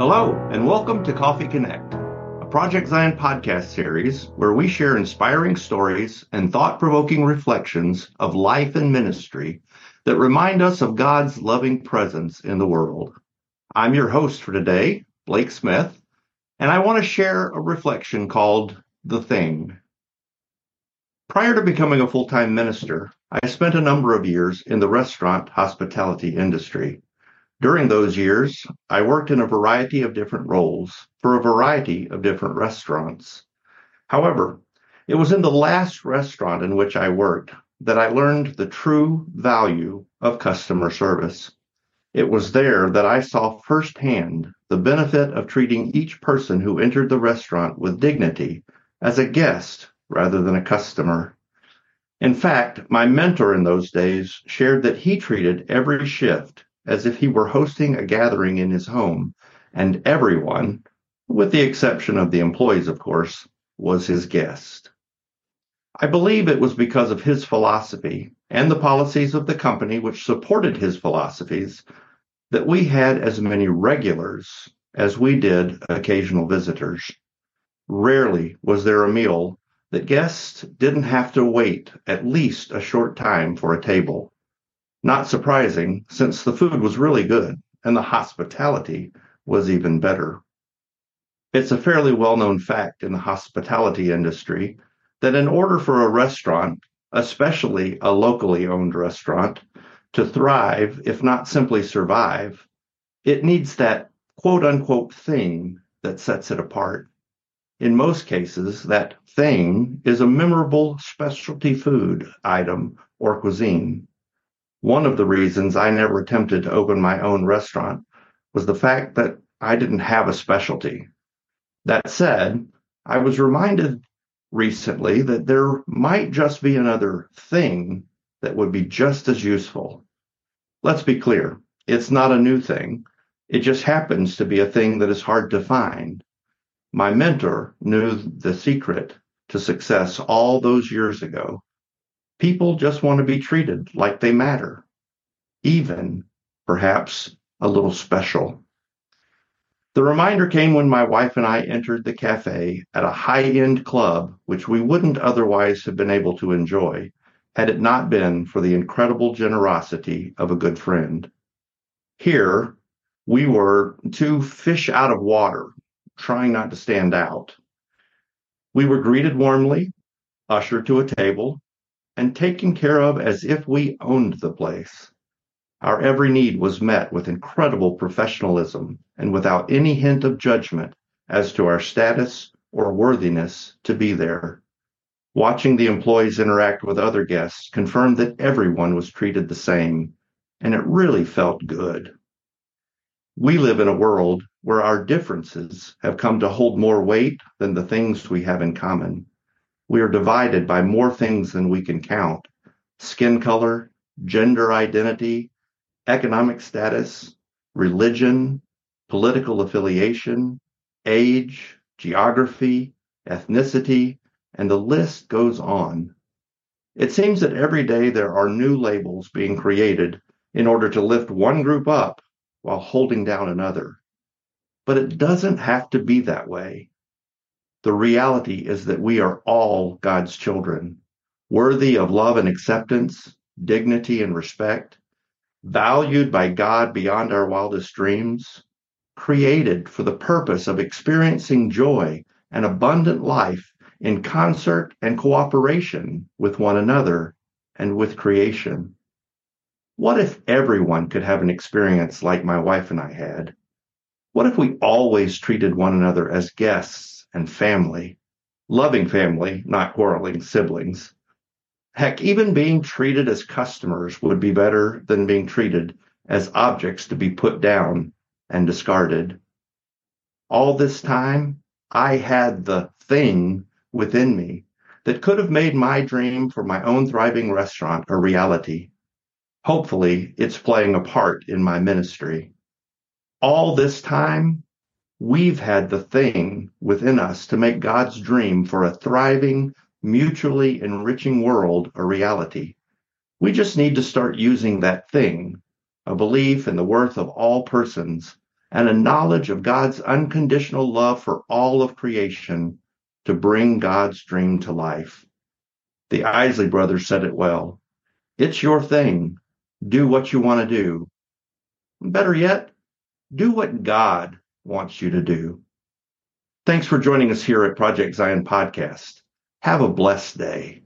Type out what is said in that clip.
Hello, and welcome to Coffee Connect, a Project Zion podcast series where we share inspiring stories and thought provoking reflections of life and ministry that remind us of God's loving presence in the world. I'm your host for today, Blake Smith, and I want to share a reflection called The Thing. Prior to becoming a full time minister, I spent a number of years in the restaurant hospitality industry. During those years, I worked in a variety of different roles for a variety of different restaurants. However, it was in the last restaurant in which I worked that I learned the true value of customer service. It was there that I saw firsthand the benefit of treating each person who entered the restaurant with dignity as a guest rather than a customer. In fact, my mentor in those days shared that he treated every shift as if he were hosting a gathering in his home, and everyone, with the exception of the employees, of course, was his guest. I believe it was because of his philosophy and the policies of the company which supported his philosophies that we had as many regulars as we did occasional visitors. Rarely was there a meal that guests didn't have to wait at least a short time for a table. Not surprising, since the food was really good and the hospitality was even better. It's a fairly well known fact in the hospitality industry that in order for a restaurant, especially a locally owned restaurant, to thrive, if not simply survive, it needs that quote unquote thing that sets it apart. In most cases, that thing is a memorable specialty food item or cuisine. One of the reasons I never attempted to open my own restaurant was the fact that I didn't have a specialty. That said, I was reminded recently that there might just be another thing that would be just as useful. Let's be clear, it's not a new thing. It just happens to be a thing that is hard to find. My mentor knew the secret to success all those years ago. People just want to be treated like they matter, even perhaps a little special. The reminder came when my wife and I entered the cafe at a high end club, which we wouldn't otherwise have been able to enjoy had it not been for the incredible generosity of a good friend. Here, we were two fish out of water trying not to stand out. We were greeted warmly, ushered to a table, and taken care of as if we owned the place. Our every need was met with incredible professionalism and without any hint of judgment as to our status or worthiness to be there. Watching the employees interact with other guests confirmed that everyone was treated the same, and it really felt good. We live in a world where our differences have come to hold more weight than the things we have in common. We are divided by more things than we can count skin color, gender identity, economic status, religion, political affiliation, age, geography, ethnicity, and the list goes on. It seems that every day there are new labels being created in order to lift one group up while holding down another. But it doesn't have to be that way. The reality is that we are all God's children, worthy of love and acceptance, dignity and respect, valued by God beyond our wildest dreams, created for the purpose of experiencing joy and abundant life in concert and cooperation with one another and with creation. What if everyone could have an experience like my wife and I had? What if we always treated one another as guests and family, loving family, not quarreling siblings? Heck, even being treated as customers would be better than being treated as objects to be put down and discarded. All this time, I had the thing within me that could have made my dream for my own thriving restaurant a reality. Hopefully, it's playing a part in my ministry. All this time, we've had the thing within us to make God's dream for a thriving, mutually enriching world a reality. We just need to start using that thing, a belief in the worth of all persons, and a knowledge of God's unconditional love for all of creation to bring God's dream to life. The Isley brothers said it well. It's your thing. Do what you want to do. Better yet, do what God wants you to do. Thanks for joining us here at Project Zion Podcast. Have a blessed day.